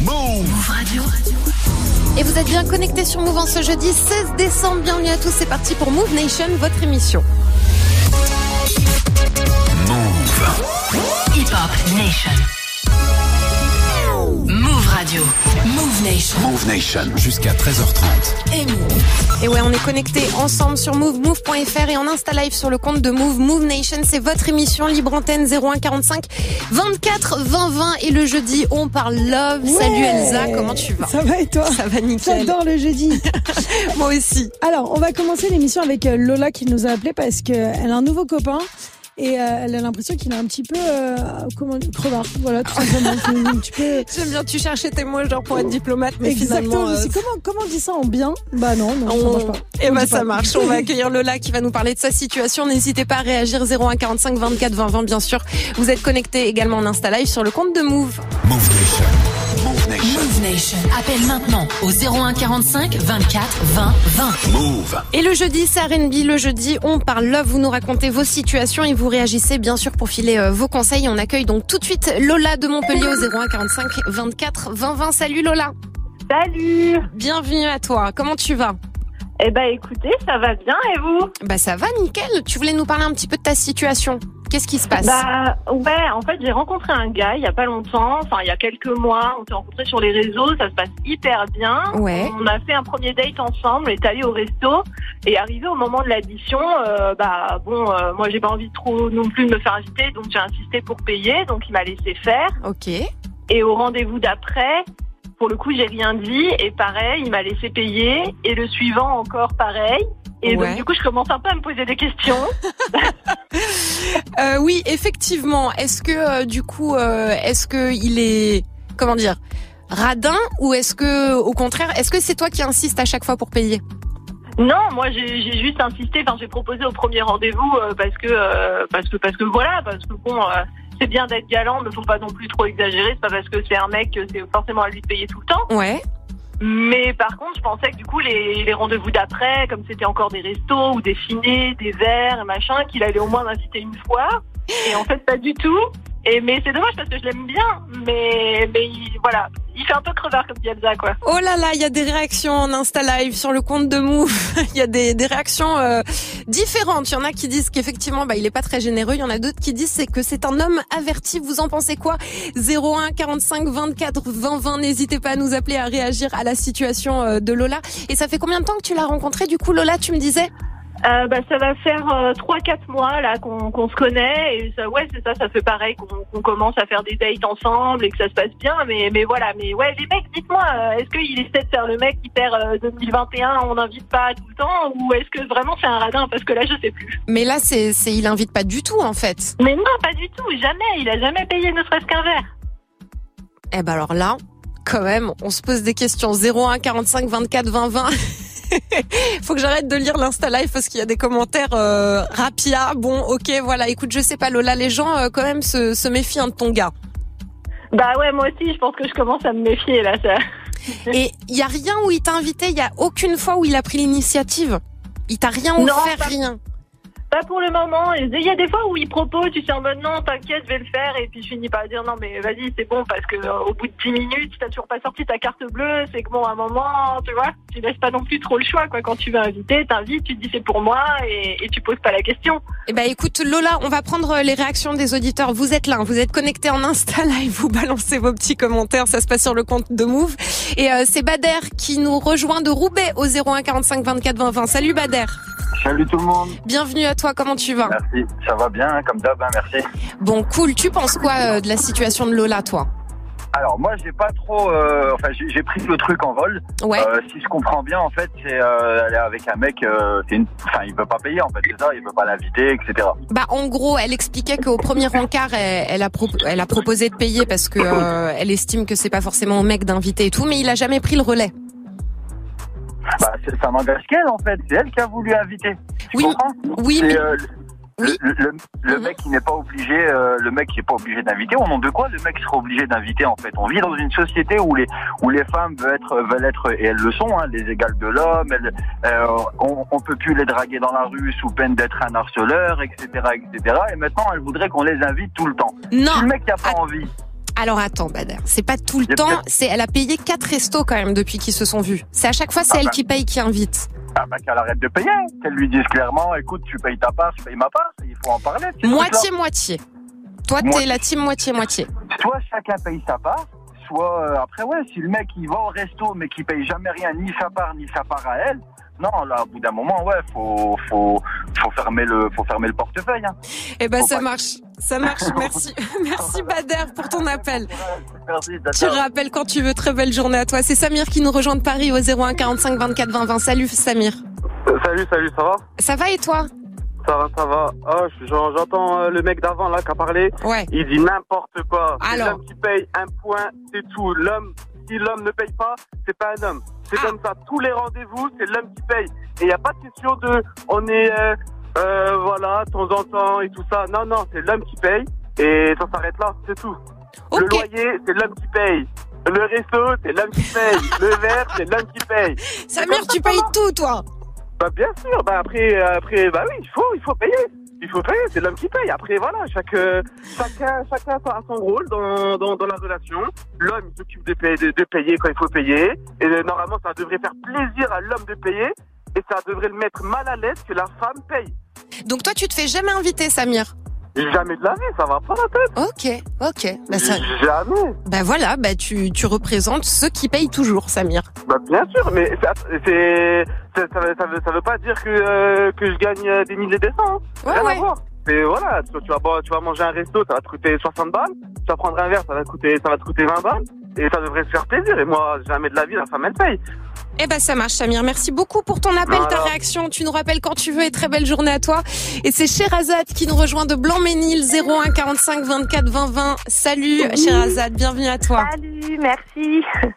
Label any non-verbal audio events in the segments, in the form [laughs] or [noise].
Move Radio. Et vous êtes bien connectés sur Move en ce jeudi 16 décembre. Bienvenue à tous, c'est parti pour Move Nation, votre émission. Move. Hip Hop Nation. Move Radio. Move Nation. Move Nation. Jusqu'à 13h30. Et Move. Et ouais, on est connectés ensemble sur Move, Move.fr et en Insta Live sur le compte de Move. Move Nation, c'est votre émission libre antenne 0145 24 20 20 et le jeudi, on parle love. Ouais. Salut Elsa, comment tu vas? Ça va et toi? Ça va nickel. J'adore le jeudi. [laughs] Moi aussi. Alors, on va commencer l'émission avec euh, Lola qui nous a appelé parce qu'elle a un nouveau copain. Et euh, elle a l'impression qu'il est un petit peu euh, comment dire, crevard, voilà tout simplement. [laughs] un petit peu. J'aime bien, tu cherchais tes mots genre pour être diplomate, mais Exactement. finalement. euh, C'est comment comment on dit ça en bien? Bah non, non, ça On... marche pas. Eh On dit ça pas. marche. On va [laughs] accueillir Lola qui va nous parler de sa situation. N'hésitez pas à réagir 01 45 24 20 20 bien sûr. Vous êtes connectés également en Insta Live sur le compte de Move. Move Nation. Nation. Appelle maintenant au 01 45 24 20 20. Move. Et le jeudi, c'est R&B. Le jeudi, on parle love. Vous nous racontez vos situations et vous réagissez bien sûr pour filer euh, vos conseils. On accueille donc tout de suite Lola de Montpellier au 01 45 24 20 20. Salut Lola. Salut Bienvenue à toi. Comment tu vas? Eh ben écoutez, ça va bien et vous? Bah ça va nickel. Tu voulais nous parler un petit peu de ta situation? Qu'est-ce qui se passe? Bah ouais, en fait j'ai rencontré un gars il y a pas longtemps, enfin il y a quelques mois, on s'est rencontrés sur les réseaux, ça se passe hyper bien. Ouais. On a fait un premier date ensemble, on est allé au resto et arrivé au moment de l'addition, euh, bah bon, euh, moi j'ai pas envie trop non plus de me faire inviter, donc j'ai insisté pour payer, donc il m'a laissé faire. Ok. Et au rendez-vous d'après, pour le coup j'ai rien dit et pareil, il m'a laissé payer et le suivant encore pareil. Et Ouais. donc du coup je commence un peu à me poser des questions. [laughs] Euh, oui, effectivement. Est-ce que euh, du coup, euh, est-ce que il est, comment dire, radin ou est-ce que, au contraire, est-ce que c'est toi qui insistes à chaque fois pour payer? Non, moi j'ai juste insisté, enfin j'ai proposé au premier rendez-vous parce que parce que parce que voilà, parce que bon c'est bien d'être galant, mais faut pas non plus trop exagérer, c'est pas parce que c'est un mec que c'est forcément à lui de payer tout le temps. Ouais. Mais par contre, je pensais que du coup les, rendez-vous d'après, comme c'était encore des restos ou des finés, des verres machin, qu'il allait au moins m'inviter une fois. Et en fait pas du tout. Et mais c'est dommage parce que je l'aime bien, mais mais il- voilà, il fait un peu crevard comme dit quoi. Oh là là, il y a des réactions en Insta Live sur le compte de Move. [laughs] Il y a des, des réactions euh, différentes. Il y en a qui disent qu'effectivement, bah, il est pas très généreux. Il y en a d'autres qui disent c'est que c'est un homme averti. Vous en pensez quoi? 01 45 24 20 20. N'hésitez pas à nous appeler à réagir à la situation euh, de Lola. Et ça fait combien de temps que tu l'as rencontré? Du coup, Lola, tu me disais? Euh, bah, ça va faire euh, trois quatre mois là qu'on se connaît et ça ouais c'est ça ça fait pareil qu'on commence à faire des dates ensemble et que ça se passe bien mais mais voilà mais ouais les mecs dites-moi euh, est-ce qu'il essaie de faire le mec hyper euh, 2021 on n'invite pas tout le temps ou est-ce que vraiment c'est un radin? Parce que là je sais plus Mais là, c'est, c'est, il invite pas du tout en fait. mais non pas du tout jamais il a jamais payé ne serait-ce qu'un verre Eh ben alors là, quand même, on se pose des questions. 01 45 24 20 20. [laughs] Faut que j'arrête de lire l'Insta Live parce qu'il y a des commentaires euh, rapia. Bon, ok, voilà. Écoute, je sais pas, Lola, les gens euh, quand même se, se méfient hein, de ton gars. bah ouais moi aussi je pense que je commence à me méfier là ça [laughs] Et il y a rien où il t'a invité? Il y a aucune fois où il a pris l'initiative? Il t'a rien offert, rien? Pas pour le moment. Il y a des fois où il propose, tu sais, en mode non, t'inquiète, je vais le faire. Et puis je finis par dire non, mais vas-y, c'est bon, parce que euh, au bout de 10 minutes, t'as toujours pas sorti ta carte bleue, c'est que bon, à un moment, tu vois, tu laisses pas non plus trop le choix, quoi. Quand tu veux inviter, t'invites, tu te dis c'est pour moi et, et tu poses pas la question. Eh ben écoute, Lola, on va prendre les réactions des auditeurs. Vous êtes là, hein, vous êtes connectés en Insta Live, vous balancez vos petits commentaires, ça se passe sur le compte de Move. Et euh, c'est Bader qui nous rejoint de Roubaix au 01 45 24 20 20. Salut Bader. Salut tout le monde. Bienvenue à toi, comment tu vas Merci. Ça va bien, hein, comme d'hab, hein, merci. Bon, cool. Tu penses quoi euh, de la situation de Lola, toi Alors moi, j'ai pas trop. euh, enfin, j'ai pris le truc en vol. Ouais. Euh, si je comprends bien, en fait, c'est euh, elle est avec un mec. une... Enfin, il veut pas payer, en fait, c'est ça. Il veut pas l'inviter, etc. Bah, en gros, elle expliquait qu'au premier encart, elle, elle a pro- elle a proposé de payer parce que elle estime que c'est pas forcément au mec d'inviter et tout, mais il a jamais pris le relais. Bah, c'est- ça n'engage qu'elle, en fait. C'est elle qui a voulu inviter. Tu Oui, comprends Oui, mais euh, Oui. Le, le, le Mhm. mec qui n'est pas obligé, euh, le mec qui n'est pas obligé d'inviter. Au nom de quoi le mec sera obligé d'inviter en fait? On vit dans une société où les où les femmes veulent être veulent être et elles le sont, hein, les égales de l'homme. euh, on, on peut plus les draguer dans la rue sous peine d'être un harceleur, etc., etc. Et maintenant elles voudraient qu'on les invite tout le temps. Si non. le mec n'a pas envie, Alors attends, Bader, c'est pas tout le temps. C'est, elle a payé quatre restos quand même depuis qu'ils se sont vus. C'est à chaque fois, c'est Ah elle bah. qui paye, qui invite. Ah bah qu'elle arrête de payer, qu'elle lui dise clairement, écoute, tu payes ta part, je paye ma part, il faut en parler. Moitié, moitié. Toi, t'es Moitié. la team moitié-moitié. trucs-là. Soit chacun paye sa part, soit euh, après ouais, si le mec il va au resto mais qu'il paye jamais rien, ni sa part ni sa part à elle, non là au bout d'un moment ouais, faut faut faut fermer le faut fermer le portefeuille. Hein. Eh ben, Faut ça pas- marche. Ça marche. Merci. [laughs] Merci, Bader, pour ton appel. Merci. Tu rappelles quand tu veux. Très belle journée à toi. C'est Samir qui nous rejoint de Paris au 01 45 24 20 20. Salut, Samir. Euh, Salut, salut, ça va? Ça va et toi? Ça va, ça va. J'en- j'entends euh, le mec d'avant là qui a parlé. Ouais. Il dit n'importe quoi. C'est Alors. l'homme qui paye un point, c'est tout. L'homme, si l'homme ne paye pas, c'est pas un homme. C'est Ah. comme ça. Tous les rendez-vous, c'est l'homme qui paye. Et il n'y a pas de question de on est euh, euh, voilà, de temps en temps et tout ça. Non, non, c'est l'homme qui paye. Et ça s'arrête là, c'est tout. Le loyer, c'est l'homme qui paye. Le resto, c'est l'homme qui paye. le verre, c'est l'homme qui paye. [laughs] Samir, tu payes tout, toi. Bah bien sûr, bah après, après, bah oui, il faut, il faut payer. Il faut payer, c'est l'homme qui paye. Après voilà, chaque, euh, chacun, chacun a son rôle dans, dans, dans la relation. L'homme s'occupe de payer, de, de payer quand il faut payer. Et euh, normalement, ça devrait faire plaisir à l'homme de payer. Et ça devrait le mettre mal à l'aise que la femme paye. Donc toi, tu te fais jamais inviter, Samir. Jamais de la vie, ça va pas la tête. Ok, ok. Bah, ça, Jamais. bah voilà, bah tu, tu représentes ceux qui payent toujours, Samir. Bah bien sûr, mais c'est, ça, ça, veut- ça, veut, ça veut pas dire que, euh, que je gagne euh, des milliers de cents. Hein. Ouais, Rien à ouais. voir. Mais voilà, tu, tu vas, tu vas manger un resto, ça va te coûter 60 balles. Tu vas prendre un verre, ça va te coûter, ça va te coûter 20 balles. Et ça devrait se faire plaisir. Et moi, jamais de la vie, la femme, elle paye. Eh ben ça marche, Samir. Merci beaucoup pour ton appel, ta réaction. Tu nous rappelles quand tu veux et très belle journée à toi. Et c'est Sherazade qui nous rejoint de Blanc-Ménil, 01 45 24 20 20. Salut Sherazade, bienvenue à toi. Salut, merci. [laughs]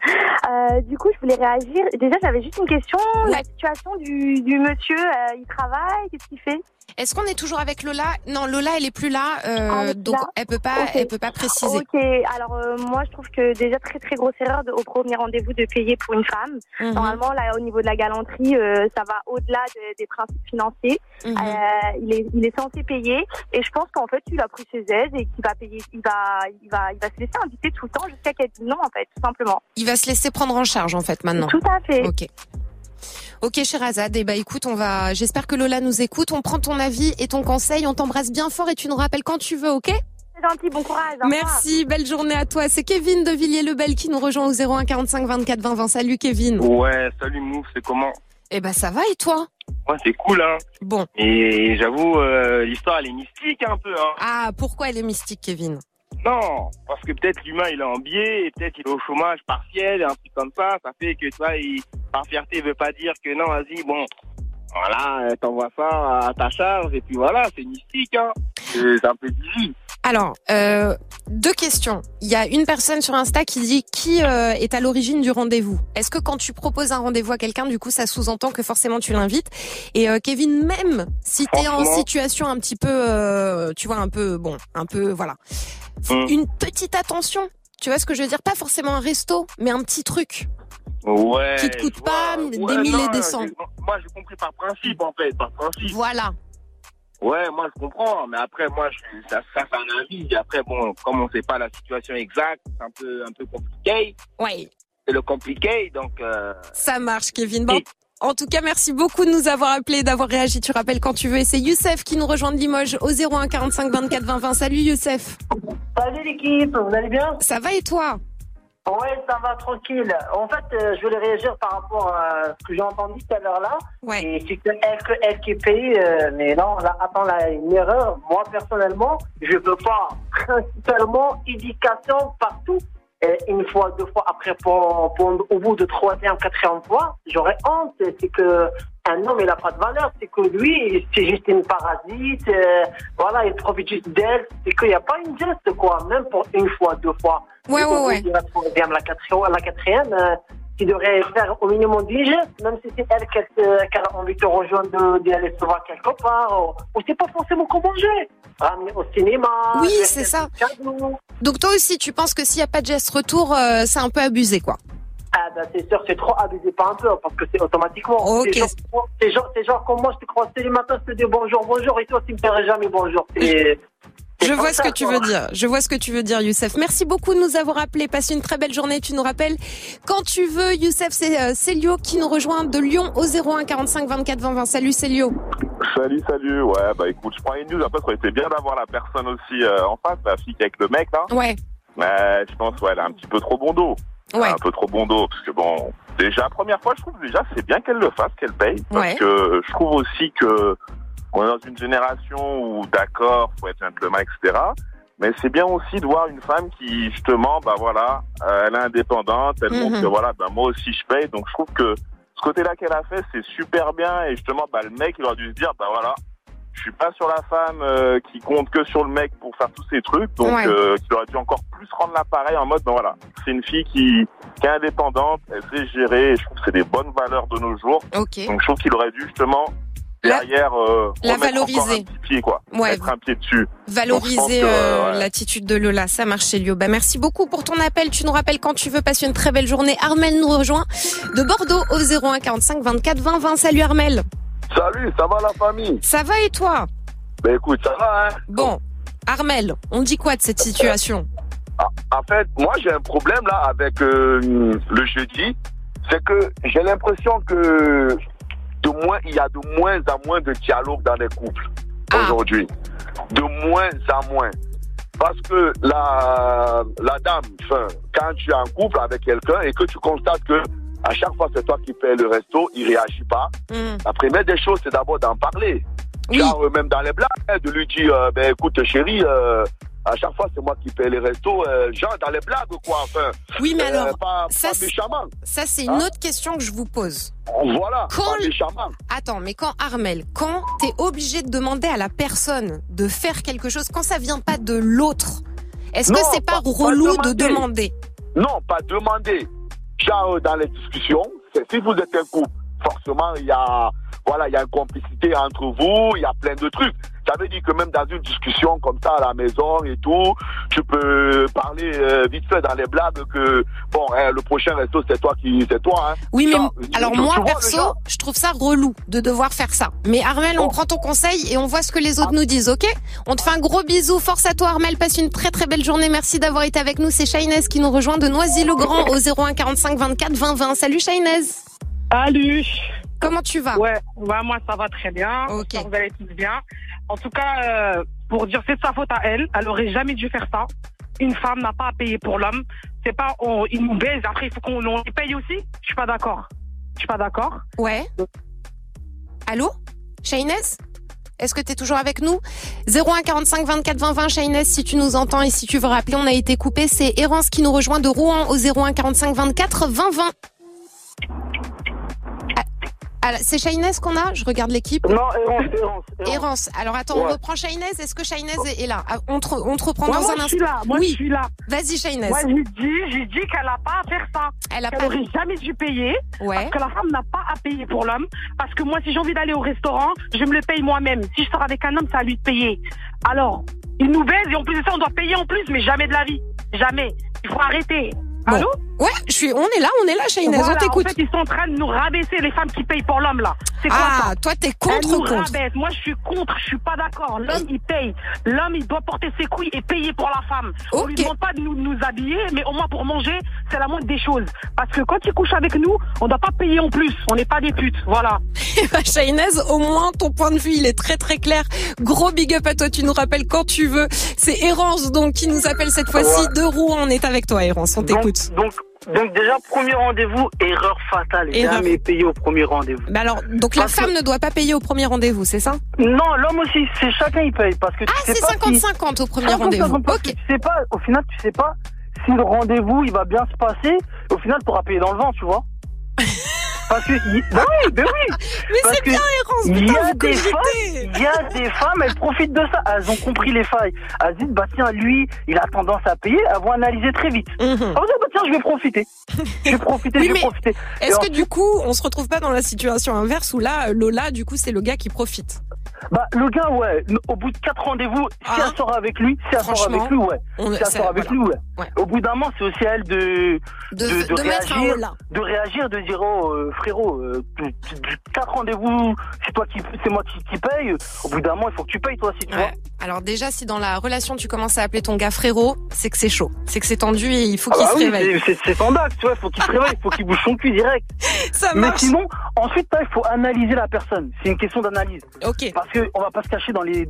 Euh, du coup, je voulais réagir. Déjà, j'avais juste une question. Ouais. La situation du, du monsieur, euh, il travaille, qu'est-ce qu'il fait? Est-ce qu'on est toujours avec Lola? Non, Lola, elle est plus là, euh, Ah, donc là elle peut pas, elle peut pas préciser. Ok, alors euh, moi, je trouve que déjà très très grosse erreur de- au premier rendez-vous de payer pour une femme. Mhm, Normalement, là, au niveau de la galanterie, euh, ça va au-delà de- des principes financiers. mhm. Il, est, il est censé payer et je pense qu'en fait, il a pris ses aises et qu'il va payer, il va, il va, il va se laisser inviter tout le temps jusqu'à qu'elle dise non, en fait, tout simplement. Il va se laisser prendre en charge en fait maintenant. Tout à fait. Ok. Ok, Sherazade. Eh ben, écoute, on va. J'espère que Lola nous écoute. On prend ton avis et ton conseil. On t'embrasse bien fort et tu nous rappelles quand tu veux, ok? C'est gentil, bon courage. Merci, belle journée à toi. C'est Kevin de Villiers-le-Bel qui nous rejoint au 01 45 24 20 20. Salut Kevin. Ouais, salut Mouf, c'est comment? Eh ben ça va et toi? Ouais, c'est cool, hein. Bon. Et j'avoue, euh, l'histoire, elle est mystique un peu, hein. Ah, pourquoi elle est mystique, Kevin? Non, parce que peut-être l'humain, il est en biais, et peut-être il est au chômage partiel, et un truc comme ça. Ça fait que, tu vois, il, par fierté, il veut pas dire que non, vas-y, bon, voilà, euh, t'envoies ça à ta charge, et puis voilà, c'est mystique, hein. C'est un peu dizzy. Alors, euh, deux questions. Il y a une personne sur Insta qui dit qui euh, est à l'origine du rendez-vous? Est-ce que quand tu proposes un rendez-vous à quelqu'un, du coup, ça sous-entend que forcément tu l'invites? Et euh, Kevin, même si t'es en situation un petit peu, euh, tu vois, un peu, bon, un peu, voilà, Mm. une petite attention. Tu vois ce que je veux dire? Pas forcément un resto, mais un petit truc. Ouais. Qui te coûte pas vois. des Ouais, milliers non, des cents. Moi, j'ai compris par principe, en fait, par principe. Voilà. Ouais, moi je comprends, mais après moi je suis ça, ça c'est un avis. Et après bon, comme on sait pas la situation exacte, c'est un peu un peu compliqué. Ouais. C'est le compliqué, donc euh, Ça marche, Kevin. Bon. Et- En tout cas, merci beaucoup de nous avoir appelés, d'avoir réagi. Tu rappelles quand tu veux. Et c'est Youssef qui nous rejoint de Limoges au 01 45 24 20 20. Salut Youssef. Salut l'équipe, vous allez bien? Ça va et toi? Ouais, ça va tranquille. En fait, euh, je voulais réagir par rapport à ce que j'ai entendu tout à l'heure là. Ouais. Et c'est que elle, que elle qui paye, euh, mais non, là, attends, là, une erreur. Moi, personnellement, je veux pas [laughs] principalement éducation partout. Une fois, deux fois, après, pour, pour- au bout de troisième, quatrième fois, j'aurais honte. C'est que un homme, il a pas de valeur. C'est que lui, c'est juste une parasite. euh, voilà, il profite juste d'elle. C'est qu'il n'y a pas une geste, quoi. Même pour une fois, deux fois. Ouais, ouais, ouais. La troisième, la quatrième, la quatrième euh, qui devrait faire au minimum 10 gestes, même si c'est elle qu'elle a envie de te rejoindre, de- d'y aller se voir quelque part, ou, c'est pas forcément qu'on manger. Ramener au cinéma. Oui, c'est ça. Donc toi aussi, tu penses que s'il n'y a pas de geste retour, euh, c'est un peu abusé, quoi. Ah ben c'est sûr, c'est trop abusé, pas un peu, parce que c'est automatiquement. Ok. C'est genre, genre, genre comme moi, je te croise tous les matins, je te dis bonjour, bonjour, et toi, tu me dirais jamais bonjour. C'est Je vois ce que tu veux dire. Je vois ce que tu veux dire, Youssef. Merci beaucoup de nous avoir appelés. Passe une très belle journée. Tu nous rappelles quand tu veux, Youssef. C'est euh, Célio qui nous rejoint de Lyon au 01 45 24 20 20. Salut Célio. Salut, salut. Ouais, bah écoute, je prends une news. Après, ça aurait été bien d'avoir la personne aussi euh, en face, la fille avec le mec là. Ouais. Mais je pense, ouais, elle a un petit peu trop bon dos. Ouais. Un peu trop bon dos. Parce que bon, déjà, première fois, je trouve déjà, c'est bien qu'elle le fasse, qu'elle paye. Parce Ouais. que je trouve aussi que on est dans une génération où, d'accord, faut être gentleman, etc. Mais c'est bien aussi de voir une femme qui, justement, bah voilà, euh, elle est indépendante, elle montre que voilà, bah moi aussi je paye. Donc je trouve que ce côté-là qu'elle a fait, c'est super bien. Et justement, bah le mec, il aurait dû se dire, bah voilà, je suis pas sur la femme euh, qui compte que sur le mec pour faire tous ces trucs. Donc Ouais. euh, qu'il aurait dû encore plus rendre l'appareil en mode, ben voilà, c'est une fille qui, qui est indépendante, elle sait gérer. Et je trouve que c'est des bonnes valeurs de nos jours. Ok. Donc je trouve qu'il aurait dû justement derrière euh, la valoriser. un petit pied quoi, Ouais. mettre un pied dessus. Valoriser euh, ouais. l'attitude de Lola, ça marche chez Lio. Bah merci beaucoup pour ton appel. Tu nous rappelles quand tu veux passer une très belle journée. Armel nous rejoint de Bordeaux au 01 45 24 20 20. Salut Armel. Salut, ça va la famille? Ça va et toi? Ben écoute, ça va, hein Bon, Armel, on dit quoi de cette situation? En fait, moi j'ai un problème là avec euh, le jeudi, c'est que j'ai l'impression que de moins, il y a de moins en moins de dialogue dans les couples aujourd'hui. De moins en moins. Parce que la, la dame, enfin, quand tu es en couple avec quelqu'un et que tu constates que à chaque fois c'est toi qui payes le resto, il réagit pas. La première des choses, c'est d'abord d'en parler. Genre, euh, même dans les blagues, hein, de lui dire, euh, ben écoute chérie, euh, à chaque fois c'est moi qui paye les restos, euh, genre dans les blagues quoi, enfin. Oui, mais Euh, alors, pas, ça, pas. Ça, c'est une Hein? autre question que je vous pose. Voilà, Quand pas. Attends, mais quand Armel, quand t'es obligé de demander à la personne de faire quelque chose, quand ça vient pas de l'autre, est-ce que c'est pas, pas- relou de demander. Non, pas demander. Genre dans les discussions, si vous êtes un couple, forcément il y a voilà, il y a une complicité entre vous, il y a plein de trucs. Ça veut dire que même dans une discussion comme ça à la maison et tout, tu peux parler euh, vite fait dans les blagues que bon, hein, le prochain resto c'est toi qui c'est toi. Hein. Oui, mais alors tu- moi tu vois, perso, je trouve ça relou de devoir faire ça. Mais Armel, on prend ton conseil et on voit ce que les autres nous disent, ok? On te fait un gros bisou, force à toi Armel, passe une très très belle journée. Merci d'avoir été avec nous. C'est Shainez qui nous rejoint de Noisy-le-Grand au 01 45 24 20 20. Salut Shainez. Salut. Comment tu vas? Ouais, ouais, moi ça va très bien. Que Vous allez tous bien. En tout cas, euh, pour dire c'est de sa faute à elle. Elle aurait jamais dû faire ça. Une femme n'a pas à payer pour l'homme. C'est pas, on, il nous baise. Après, il faut qu'on on paye aussi. Je suis pas d'accord. Je suis pas d'accord. Ouais. Allô? Shainez est-ce que tu es toujours avec nous? 01 45 24 20 20 Shainez si tu nous entends et si tu veux rappeler on a été coupé c'est Erance qui nous rejoint de Rouen au 01 45 24 20 20 Ah, c'est Shainez qu'on a Je regarde l'équipe. Non, Errance, Errance. Errance. Alors attends, on reprend Shainez. Est-ce que Shainez est là Ah, on te, on te reprend Ouais, dans moi, un je instant. suis là. Moi, oui. je suis là. Vas-y Shainez. Moi, j'ai dit, j'ai dit qu'elle a pas à faire ça. Elle a qu'elle pas- aurait jamais dû payer. Ouais. Parce que la femme n'a pas à payer pour l'homme. Parce que moi, si j'ai envie d'aller au restaurant, je me le paye moi-même. Si je sors avec un homme, c'est à lui de payer. Alors, il nous baise et en plus de ça, on doit payer en plus, mais jamais de la vie. Jamais. Il faut arrêter. Allô? Ouais, je suis. On est là, on est là, Shainez. Voilà, on t'écoute. En fait, ils sont en train de nous rabaisser les femmes qui payent pour l'homme là. C'est quoi Ah, ça toi, t'es contre Elles nous ou contre rabaissent. Moi, je suis contre. Je suis pas d'accord. L'homme, il paye. L'homme, il doit porter ses couilles et payer pour la femme. On lui demande pas de nous, nous habiller, mais au moins pour manger, c'est la moindre des choses. Parce que quand il couche avec nous, on doit pas payer en plus. On n'est pas des putes. Voilà. [laughs] Shainez, au moins ton point de vue, il est très très clair. Gros big up à toi, tu nous rappelles quand tu veux. C'est Errance donc qui nous appelle cette fois-ci de Rouen. On est avec toi, Errance, on t'écoute. Donc, donc déjà, premier rendez-vous, erreur fatale. Erreur. Jamais payé au premier rendez-vous. Mais alors, donc la que- femme ne doit pas payer au premier rendez-vous, c'est ça? Non, l'homme aussi, c'est chacun il paye parce que tu Ah, sais c'est pas si- 50-50 au premier 50-50 rendez-vous. que Tu sais pas, au final, tu sais pas si le rendez-vous il va bien se passer. Au final, tu auras payé dans le vent, tu vois. [laughs] Parce que, bah oui, bah oui. [laughs] Mais c'est bien, Errance, Il y putain, a vous des femmes, il y a des femmes, elles profitent de ça. Elles ont compris les failles. Elles disent, bah tiens, lui, il a tendance à payer. Elles vont analyser très vite. Vont dire, bah tiens, je vais profiter. Je vais profiter, [laughs] Oui, je vais profiter. Est-ce que du coup, on se retrouve pas dans la situation inverse où là, Lola, du coup, c'est le gars qui profite? Bah, le gars, ouais, au bout de quatre rendez-vous, si elle sort avec lui, si elle sort avec lui, ouais. on- si elle sort avec voilà. lui, ouais. Au bout d'un moment, c'est aussi à elle de, De- de, de un réagir, de réagir, de dire, oh, euh, frérot, euh, quatre rendez-vous, c'est toi qui, c'est moi qui, qui paye. Au bout d'un moment, il faut que tu payes, toi, si tu vois. Ouais. Alors déjà, si dans la relation tu commences à appeler ton gars frérot, c'est que c'est chaud, c'est que c'est tendu et il faut Ah qu'il bah se oui, réveille. c'est- c'est c'est tendax, tu vois, faut qu'il se réveille, faut qu'il bouge son cul direct. [laughs] Ça Mais marche. sinon, ensuite, il faut analyser la personne. C'est une question d'analyse. Ok. Parce que on va pas se cacher dans les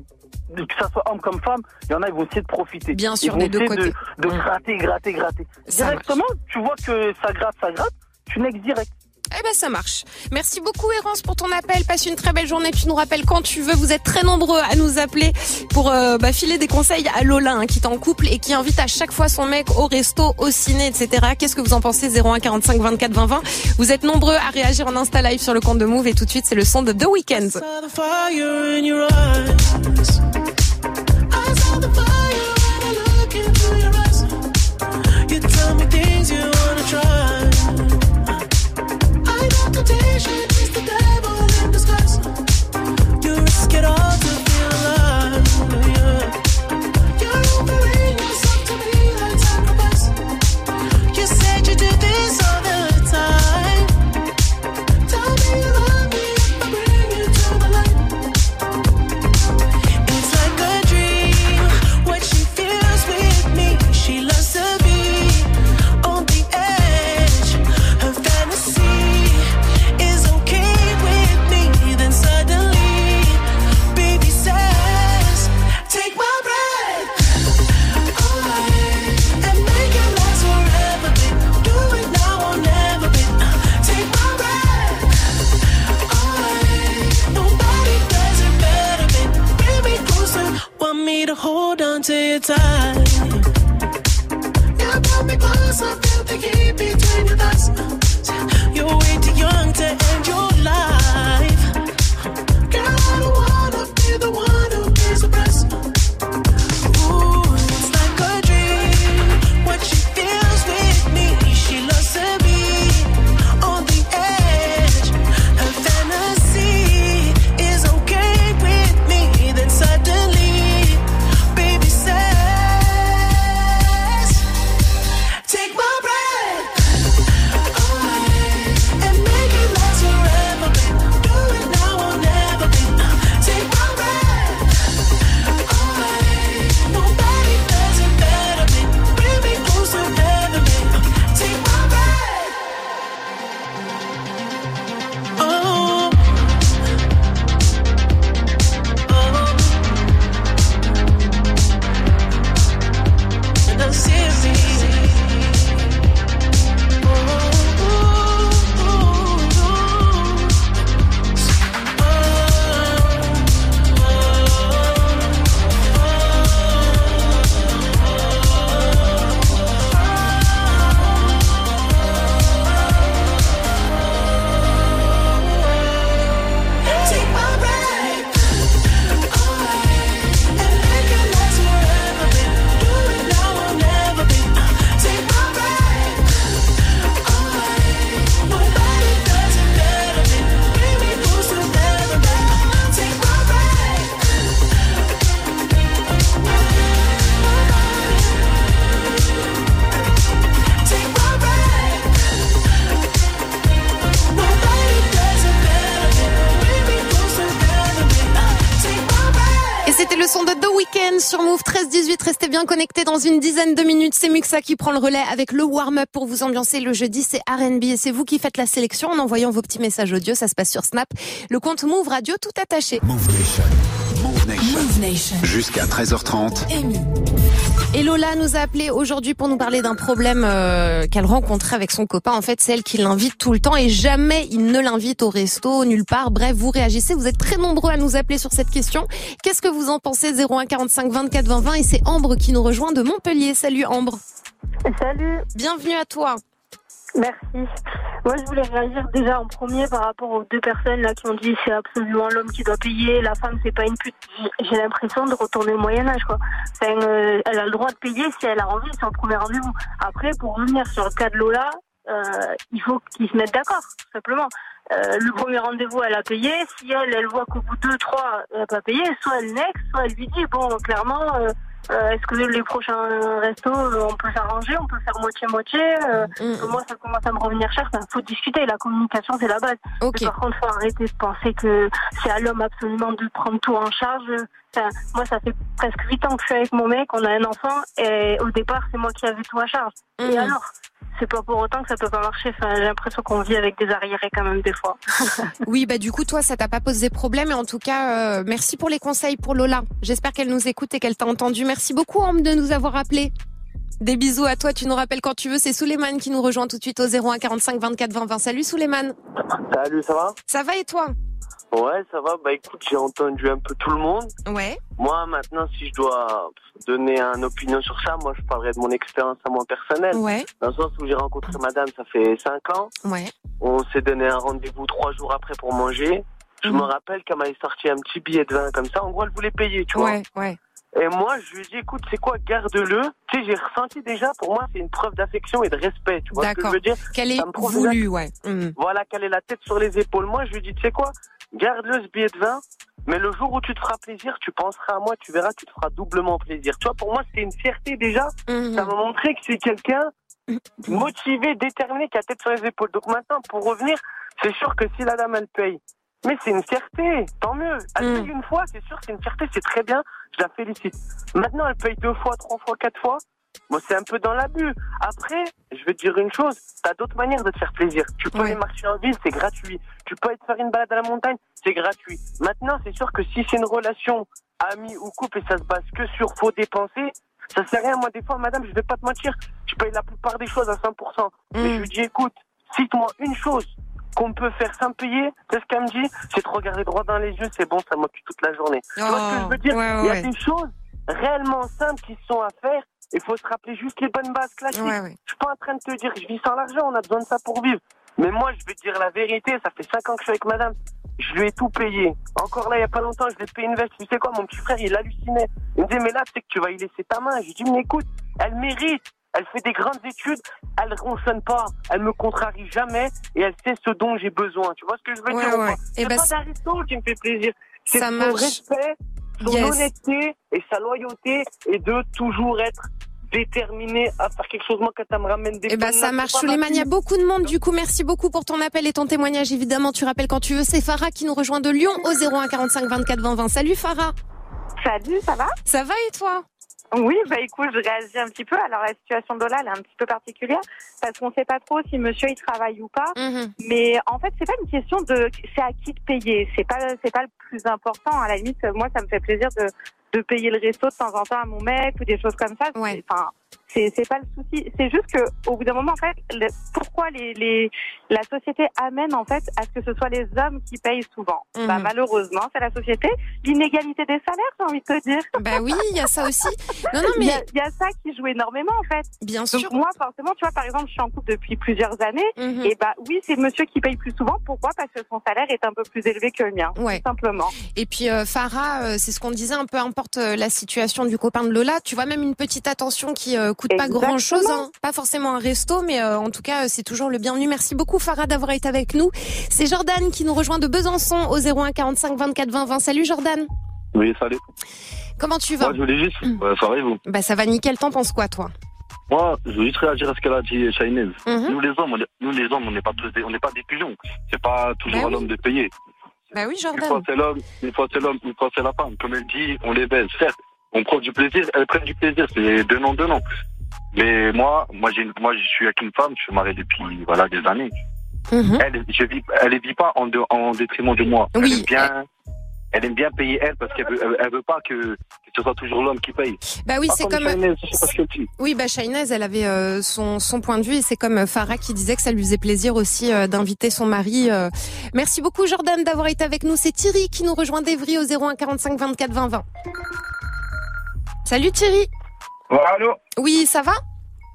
que ça soit homme comme femme, il y en a, ils vont essayer de profiter. Bien Ils sûr, vont des deux essayer côtés. De, de gratter, gratter, gratter. Ça Directement, tu vois que ça gratte, ça gratte, tu next direct. Eh ben ça marche. Merci beaucoup Erance pour ton appel. Passe une très belle journée. Tu nous rappelles quand tu veux. Vous êtes très nombreux à nous appeler pour euh, bah, filer des conseils à Lola hein, qui est en couple et qui invite à chaque fois son mec au resto, au ciné, etc. Qu'est-ce que vous en pensez? 01 45 24 20 20. Vous êtes nombreux à réagir en Insta Live sur le compte de Move et tout de suite c'est le son de The Weeknd. Temptation is the devil in disguise. You risk it all sur Move 13-18. Restez bien connectés dans une dizaine de minutes. C'est Muxa qui prend le relais avec le warm-up pour vous ambiancer le jeudi. C'est R&B et c'est vous qui faites la sélection en envoyant vos petits messages audio. Ça se passe sur Snap. Le compte Move Radio tout attaché. Move Nation. Move Nation. Jusqu'à 13h30. Et Lola nous a appelé aujourd'hui pour nous parler d'un problème euh, qu'elle rencontrait avec son copain. En fait, c'est elle qui l'invite tout le temps et jamais il ne l'invite au resto, nulle part. Bref, vous réagissez. Vous êtes très nombreux à nous appeler sur cette question. Qu'est-ce que vous en pensez? 01 45 24 20 20 et c'est Ambre qui nous rejoint de Montpellier. Salut Ambre. Salut. Bienvenue à toi. Merci. Moi, je voulais réagir déjà en premier par rapport aux deux personnes là qui ont dit c'est absolument l'homme qui doit payer, la femme c'est pas une pute. J'ai l'impression de retourner au Moyen Âge quoi. Enfin, euh, elle a le droit de payer si elle a envie sur le premier rendez-vous. Après, pour revenir sur le cas de Lola, euh, il faut qu'ils se mettent d'accord, tout simplement. euh, le premier rendez-vous, elle a payé. Si elle, elle voit qu'au bout de deux, trois, elle n'a pas payé, soit elle next, soit elle lui dit, bon, clairement, euh, est-ce que les prochains restos, euh, on peut s'arranger, on peut faire moitié-moitié euh, que Moi, ça commence à me revenir cher. Il faut discuter. La communication, c'est la base. Mais par contre, faut arrêter de penser que c'est à l'homme absolument de prendre tout en charge. Enfin, moi, ça fait presque huit ans que je suis avec mon mec. On a un enfant et au départ, c'est moi qui avais tout à charge. Et alors? C'est pas pour autant que ça peut pas marcher. Enfin, j'ai l'impression qu'on vit avec des arriérés quand même des fois. [laughs] Oui, bah du coup, toi, ça t'a pas posé problème. Et en tout cas, euh, merci pour les conseils pour Lola. J'espère qu'elle nous écoute et qu'elle t'a entendu. Merci beaucoup, Homme, de nous avoir appelés. Des bisous à toi. Tu nous rappelles quand tu veux. C'est Souleymane qui nous rejoint tout de suite au 01 45 24 20 20. Salut, Souleymane. Salut, ça va? Ça va et toi? Ouais, ça va. Bah écoute, j'ai entendu un peu tout le monde. Ouais. Moi, maintenant, si je dois donner une opinion sur ça, moi, je parlerai de mon expérience à moi personnelle. Ouais. Dans le sens où j'ai rencontré madame, ça fait cinq ans. Ouais. On s'est donné un rendez-vous trois jours après pour manger. Je Mhm. me rappelle qu'elle m'avait sorti un petit billet de vin comme ça. En gros, elle voulait payer, tu vois. Ouais, ouais. Et moi, je lui ai dit, écoute, c'est quoi, garde-le. Tu sais, j'ai ressenti déjà, pour moi, c'est une preuve d'affection et de respect. Tu vois ce que je veux dire Qu'elle est voulue, ouais. Mhm. Voilà, qu'elle ait la tête sur les épaules. Moi, je lui ai dit, tu sais quoi, garde-le ce billet de vin. Mais le jour où tu te feras plaisir, tu penseras à moi, tu verras, tu te feras doublement plaisir. Tu vois, pour moi, c'était une fierté déjà. Mhm. Ça m'a montré que c'est quelqu'un motivé, déterminé, qui a tête sur les épaules. Donc maintenant, pour revenir, c'est sûr que si la dame, elle paye, mais c'est une fierté, tant mieux. Elle paye une fois, c'est sûr, c'est une fierté, c'est très bien, je la félicite. Maintenant, elle paye deux fois, trois fois, quatre fois. Moi, c'est un peu dans l'abus. Après, je vais te dire une chose, t'as d'autres manières de te faire plaisir. Tu peux aller marcher en ville, c'est gratuit. Tu peux aller te faire une balade à la montagne, c'est gratuit. Maintenant, c'est sûr que si c'est une relation amie ou couple et ça se base que sur faut dépenser, ça sert à rien. Moi, des fois, madame, je vais pas te mentir, je paye la plupart des choses à 100%. Mais je lui dis, écoute, cite-moi une chose qu'on peut faire sans payer, c'est ce qu'elle me dit, c'est de regarder droit dans les yeux, c'est bon, ça m'occupe toute la journée. tu vois ce que je veux dire? Oh, ouais, Il y a des choses réellement simples qui sont à faire. Il faut se rappeler juste les bonnes bases classiques. Ouais, ouais. Je suis pas en train de te dire que je vis sans l'argent, on a besoin de ça pour vivre. Mais moi, je vais te dire la vérité, ça fait 5 ans que je suis avec madame. Je lui ai tout payé. Encore là, il y a pas longtemps, je lui ai payé une veste. Tu sais quoi, mon petit frère, il hallucinait. Il me disait, mais là, c'est que tu vas y laisser ta main. J'ai dit, mais écoute, elle mérite. Elle fait des grandes études, elle ronchonne pas, elle me contrarie jamais et elle sait ce dont j'ai besoin. Tu vois ce que je veux Ouais, dire ou ouais. Eh C'est ben, pas d'Aristo qui me fait plaisir. C'est son marche. respect, son Yes. honnêteté et sa loyauté et de toujours être déterminé à faire quelque chose. Moi, quand elle me ramène des Eh ben, ça marche. Souleymane, il y a beaucoup de monde. Du coup, merci beaucoup pour ton appel et ton témoignage. Évidemment, tu rappelles quand tu veux. C'est Farah qui nous rejoint de Lyon au 01 45 24 20 20. Salut Farah. Salut, ça va? Ça va et toi? Oui, bah écoute, je réagis un petit peu. Alors la situation de Lola, elle est un petit peu particulière parce qu'on sait pas trop si monsieur il travaille ou pas. Mhm. Mais en fait, c'est pas une question de c'est à qui de payer. C'est pas c'est pas le plus important. À la limite, moi, ça me fait plaisir de de payer le resto de temps en temps à mon mec ou des choses comme ça. Enfin, c'est c'est pas le souci. C'est juste que au bout d'un moment, en fait, le- pourquoi les, les la société amène en fait à ce que ce soit les hommes qui payent souvent? Mhm. Bah, malheureusement, c'est la société. L'inégalité des salaires, j'ai envie de te dire. Bah oui, il y a ça aussi. Non, non, Il y a- mais- il y, a ça qui joue énormément en fait. Bien Donc, sûr. moi, forcément, tu vois, par exemple, je suis en couple depuis plusieurs années. Mhm. Et bah oui, c'est monsieur qui paye plus souvent. Pourquoi? Parce que son salaire est un peu plus élevé que le mien. Ouais. Tout simplement. Et puis euh, Farah, euh, c'est ce qu'on disait, un peu importe euh, la situation du copain de Lola, tu vois même une petite attention qui euh, coûte pas Exactement. grand chose, pas forcément un resto, mais euh, en tout cas euh, c'est toujours le bienvenu. Merci beaucoup Farah d'avoir été avec nous. C'est Jordan qui nous rejoint de Besançon au 01 45 24 20 20. Salut Jordan. Oui, salut. Comment tu vas Moi, je voulais juste. Ouais, ça va et vous Bah ça va nickel. T'en penses quoi toi? Moi, je veux juste réagir à ce qu'elle a dit, Shainez. Mhm. Nous, les hommes, on est, nous, les hommes, on n'est pas tous des, on n'est pas des pigeons. C'est pas toujours Bah à oui. l'homme de payer. Bah oui Une fois Jordan. c'est l'homme, une fois c'est l'homme, une fois c'est la femme. Comme elle dit, on les baise. Certes, on prend du plaisir, elles prennent du plaisir. C'est donnant, donnant. Mais moi, moi, j'ai, moi, je suis avec une femme, je suis marié depuis, voilà, des années. Mhm. Elle, je vis, elle ne vit pas en, de- en détriment de moi. Oui. Elle aime bien, elle aime bien payer elle parce qu'elle veut, elle, elle veut pas que, ce soit toujours l'homme qui paye. Bah oui, c'est comme- pas ce. Oui, bah Shainaz, elle avait euh, son, son point de vue et c'est comme euh, Farah qui disait que ça lui faisait plaisir aussi euh, d'inviter son mari. euh. Merci beaucoup Jordan d'avoir été avec nous. C'est Thierry qui nous rejoint d'Evry au 01 45 24 20 20. Salut Thierry. Allô Oui, ça va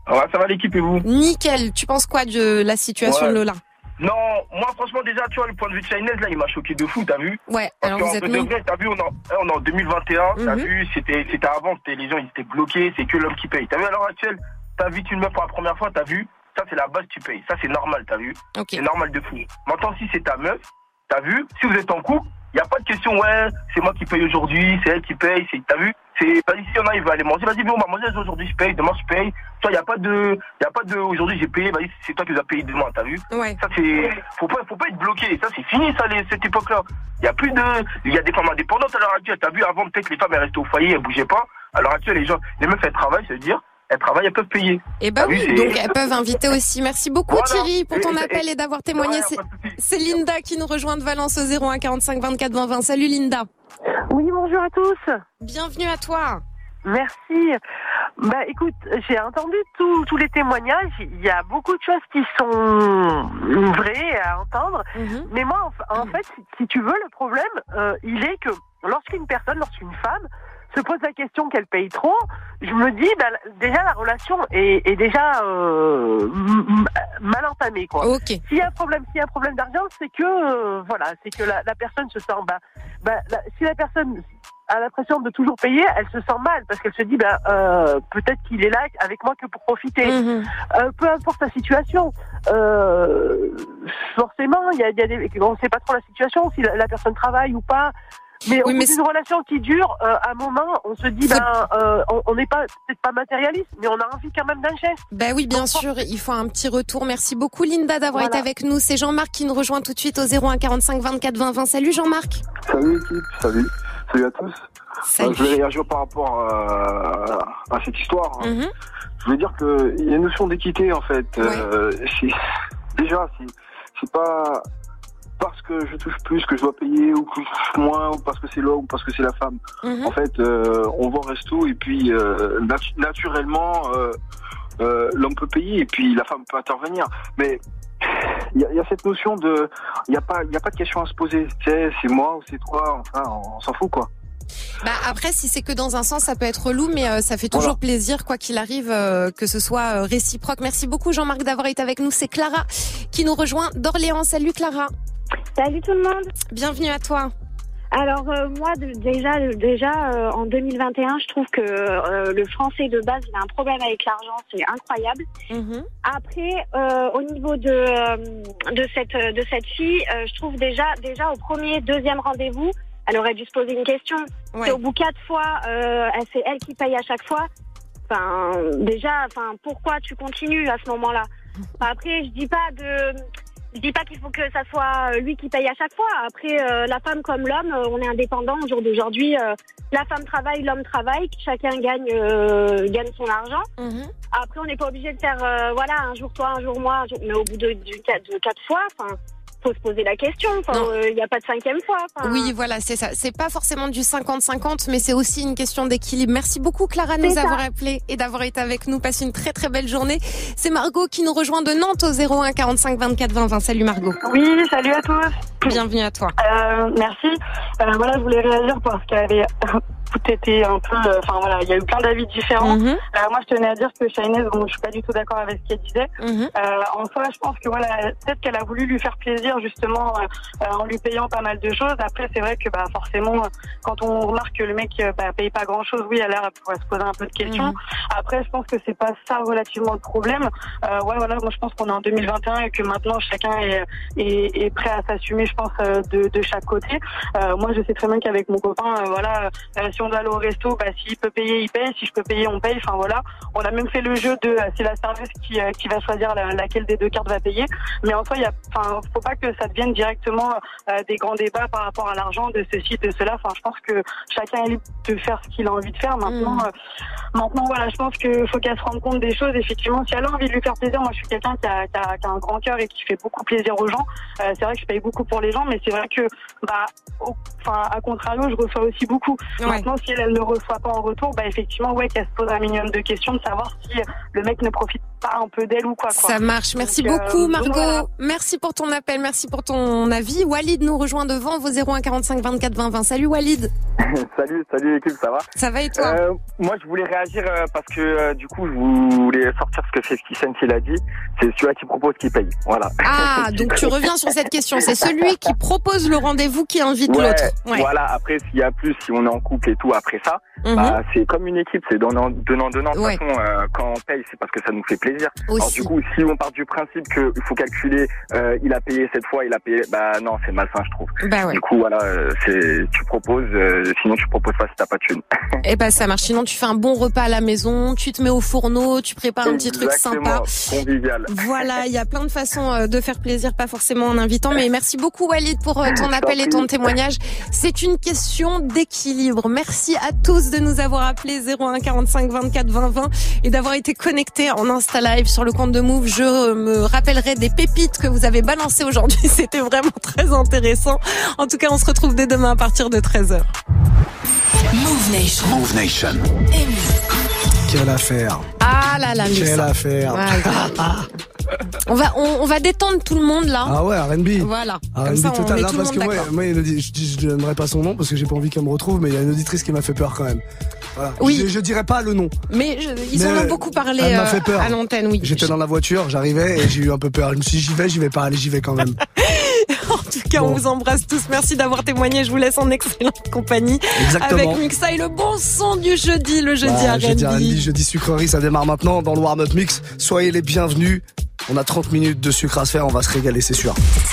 Ouais, ça va l'équipe et vous Nickel. Tu penses quoi de la situation Ouais. de Lola Non, moi franchement déjà, tu vois, le point de vue de Chinese, là, il m'a choqué de fou, t'as vu Ouais, Parce alors vous êtes t'as vu, on est en, on est en 2021, t'as Mhm. vu, c'était c'était avant, c'était les gens, ils étaient bloqués, c'est que l'homme qui paye. T'as vu, à l'heure actuelle, t'invites une meuf pour la première fois, t'as vu Ça, c'est la base, tu payes. Ça, c'est normal, t'as vu C'est normal de fou. Maintenant, si c'est ta meuf, t'as vu Si vous êtes en couple, il n'y a pas de question, ouais, c'est moi qui paye aujourd'hui, c'est elle qui paye, c'est, t'as vu? C'est, vas-y, si en a, il va aller manger, vas-y, viens, on va manger aujourd'hui, je paye, demain, je paye. Toi, il n'y a pas de, il a pas de, aujourd'hui, j'ai payé, vas-y, c'est toi qui vas payer demain, t'as vu? Ouais. Ça, c'est, faut pas, faut pas être bloqué. Ça, c'est fini, ça, les, cette époque-là. Il y a plus de, il y a des femmes indépendantes à l'heure actuelle. T'as vu, avant, peut-être, les femmes, elles restaient au foyer, elles bougeaient pas. À l'heure actuelle, les gens, les meufs, elles travaillent, ça veut dire, elles travaillent, elles peuvent payer. Et bah T'as vu, oui, donc elles peuvent inviter aussi. Merci beaucoup Voilà. Thierry pour ton Et- appel et d'avoir témoigné. Ouais, C'est- Linda qui nous rejoint de Valence au 01 45 24 20 20. Salut Linda. Oui, bonjour à tous. Bienvenue à toi. Merci. Bah écoute, j'ai entendu tous tous les témoignages. Il y a beaucoup de choses qui sont vraies à entendre. Mhm. Mais moi, en, en fait, si- si tu veux, le problème, euh, il est que lorsqu'une personne, lorsqu'une femme se pose la question qu'elle paye trop, je me dis, bah, déjà la relation est, est déjà euh, mal entamée, quoi. Ok. S'il y a un problème, s'il y a un problème d'argent, c'est que euh, voilà, c'est que la, la personne se sent bah, bah, la- si la personne a l'impression de toujours payer, elle se sent mal parce qu'elle se dit bah euh, peut-être qu'il est là avec moi que pour profiter. Mhm. Euh, peu importe la situation, euh, forcément il y a, y a des, on ne sait pas trop la situation si la, la personne travaille ou pas. Mais Oui, mais d'une relation qui dure, euh, à un moment, on se dit, ben, euh, on- n'est pas peut-être pas matérialiste, mais on a envie quand même d'un geste. Ben oui, bien sûr, il faut un petit retour. Merci beaucoup Linda d'avoir Voilà. été avec nous. C'est Jean-Marc qui nous rejoint tout de suite au 01 45 24 20 20. Salut Jean-Marc. Salut équipe, salut. Salut à tous. Salut. Euh, je vais réagir par rapport à, à cette histoire. hein. Mhm. Je veux dire qu'il y a une notion d'équité en fait. Euh, c'est- déjà, c'est c'est pas parce que je touche plus que je dois payer ou que je touche moins ou parce que c'est l'homme ou parce que c'est la femme. Mhm. En fait, euh, on va au resto et puis euh, natu- naturellement euh, l'homme peut payer et puis la femme peut intervenir. Mais il y, a- il y a cette notion de, il n'y a pas, il a pas de question à se poser. C'est moi ou c'est toi. Enfin, on, s'en fout quoi. Bah après, si c'est que dans un sens, ça peut être relou, mais euh, ça fait toujours plaisir, quoi qu'il arrive, euh, que ce soit euh, réciproque. Merci beaucoup, Jean-Marc, d'avoir été avec nous. C'est Clara qui nous rejoint d'Orléans. Salut, Clara. Salut tout le monde. Bienvenue à toi. Alors euh, moi déjà déjà euh, en 2021 je trouve que euh, le français de base il a un problème avec l'argent c'est incroyable. Après euh, au niveau de euh, de cette de cette fille euh, je trouve déjà déjà au premier deuxième rendez-vous elle aurait dû se poser une question. Ouais. Au bout quatre fois euh, c'est elle qui paye à chaque fois. Enfin déjà enfin pourquoi tu continues à ce moment-là? [laughs] Après je dis pas de je dis pas qu'il faut que ça soit euh, lui qui paye à chaque fois. Après, euh, la femme comme l'homme, euh, on est indépendant au jour d'aujourd'hui. euh, la femme travaille, l'homme travaille, chacun gagne euh, gagne son argent. Après, on n'est pas obligé de faire euh, voilà un jour toi, un jour moi, un jour- mais au bout de, de quatre fois, enfin, faut se poser la question. Enfin, euh, Il n'y a pas de cinquième fois. enfin. Oui, voilà, c'est ça. C'est pas forcément du 50-50, mais c'est aussi une question d'équilibre. Merci beaucoup, Clara, de nous ça. avoir appelé et d'avoir été avec nous. Passe une très très belle journée. C'est Margot qui nous rejoint de Nantes au 01 45 24 20 20. Salut Margot. Oui, salut à tous. Bienvenue à toi. Euh, merci. Euh, voilà, je voulais réagir parce qu'il y avait tout été un peu. euh, Enfin voilà, il y a eu plein d'avis différents. Mhm. Euh, moi, je tenais à dire que Shainez, bon, je suis pas du tout d'accord avec ce qu'elle disait. Mhm. Euh, en soi, je pense que voilà, peut-être qu'elle a voulu lui faire plaisir justement en lui payant pas mal de choses. Après, c'est vrai que bah forcément, quand on remarque que le mec bah, paye pas grand-chose, oui, à l'air, elle pourrait se poser un peu de questions. Mhm. Après, je pense que c'est pas ça relativement le problème. Ouais, voilà, moi je pense qu'on est en 2021 et que maintenant chacun est, est, est prêt à s'assumer, je pense, de, de chaque côté. Moi, je sais très bien qu'avec mon copain, voilà, si on doit aller au resto, bah, s'il peut payer, il paye. Si je peux payer, on paye. Enfin voilà, on a même fait le jeu de euh, c'est la serveuse qui, euh, qui va choisir la- laquelle des deux cartes va payer. Mais en soi, il y a, enfin, faut pas que ça devienne directement euh, des grands débats par rapport à l'argent, de ceci, de cela. Enfin, je pense que chacun est libre de faire ce qu'il a envie de faire. Maintenant, euh, maintenant, voilà, je pense qu'il faut qu'elle se rende compte des choses. Effectivement, si elle a envie de lui faire plaisir, moi, je suis quelqu'un qui a, qui a- qui a un grand cœur et qui fait beaucoup plaisir aux gens. Euh, c'est vrai que je paye beaucoup pour les gens, mais c'est vrai que, bah, au- enfin, à contrario, je reçois aussi beaucoup. Maintenant, si elle, elle ne reçoit pas en retour, bah, effectivement, ouais, qu'elle se pose un minimum de questions, de savoir si le mec ne profite pas un peu d'elle ou quoi. quoi. Ça marche. Merci Donc, euh, beaucoup, Margot. voilà. Merci pour ton appel. Merci pour ton avis. Walid nous rejoint devant vos 01 45 24 20 20. Salut Walid. [laughs] salut, salut l'équipe, ça va? Ça va et toi? Euh, Moi, je voulais réagir euh, parce que euh, du coup, je voulais sortir ce que 50 Cent il a dit. C'est celui-là qui propose qui paye. Voilà. Ah, [laughs] donc tu reviens sur cette question. C'est celui qui propose le rendez-vous qui invite Ouais, l'autre. Ouais. Voilà. Après, s'il y a plus, si on est en couple et et tout après ça, Mhm. bah, c'est comme une équipe, c'est donnant, donnant, donnant. De toute Ouais. façon, euh, quand on paye, c'est parce que ça nous fait plaisir. Aussi. Alors du coup, si on part du principe qu'il faut calculer, euh, il a payé cette fois, il a payé, bah non, c'est malsain, je trouve. Bah ouais. Du coup, voilà, euh, c'est, tu proposes, euh, sinon tu proposes pas si t'as pas de thune. [laughs] Eh ben ça marche. Sinon tu fais un bon repas à la maison, tu te mets au fourneau, tu prépares un petit truc sympa. Convivial. [laughs] Voilà, il y a plein de façons de faire plaisir, pas forcément en invitant. Mais merci beaucoup Walid pour ton appel et ton témoignage. C'est une question d'équilibre. Merci à tous de nous avoir appelés 01 45 24 20 20 et d'avoir été connectés en Insta Live sur le compte de Move. Je me rappellerai des pépites que vous avez balancées aujourd'hui. [laughs] C'était vraiment très intéressant. En tout cas, on se retrouve dès demain à partir de 13h. Move Nation. Move Nation. Quelle affaire. Ah là là, Quelle affaire. [laughs] On va, on, on va détendre tout le monde là. Ah ouais, R&B. Voilà. Comme R&B total. met Là, tout le parce que moi, moi je, je donnerai pas son nom parce que j'ai pas envie qu'elle me retrouve, mais il y a une auditrice qui m'a fait peur quand même. Voilà. Oui. Je, je dirais pas le nom. Mais je- ils Mais en ont beaucoup parlé elle euh, fait peur. à l'antenne, oui. J'étais dans la voiture, j'arrivais et j'ai eu un peu peur. Je me suis dit, j'y vais, j'y vais pas, allez, j'y vais quand même. [laughs] [laughs] En tout cas, on vous embrasse tous. Merci d'avoir témoigné. Je vous laisse en excellente compagnie. Exactement. Avec Mixa et le bon son du jeudi, le jeudi Bah, à jeudi. R&B, jeudi sucrerie, ça démarre maintenant dans le warm-up mix. Soyez les bienvenus. On a 30 minutes de sucre à se faire, on va se régaler, c'est sûr.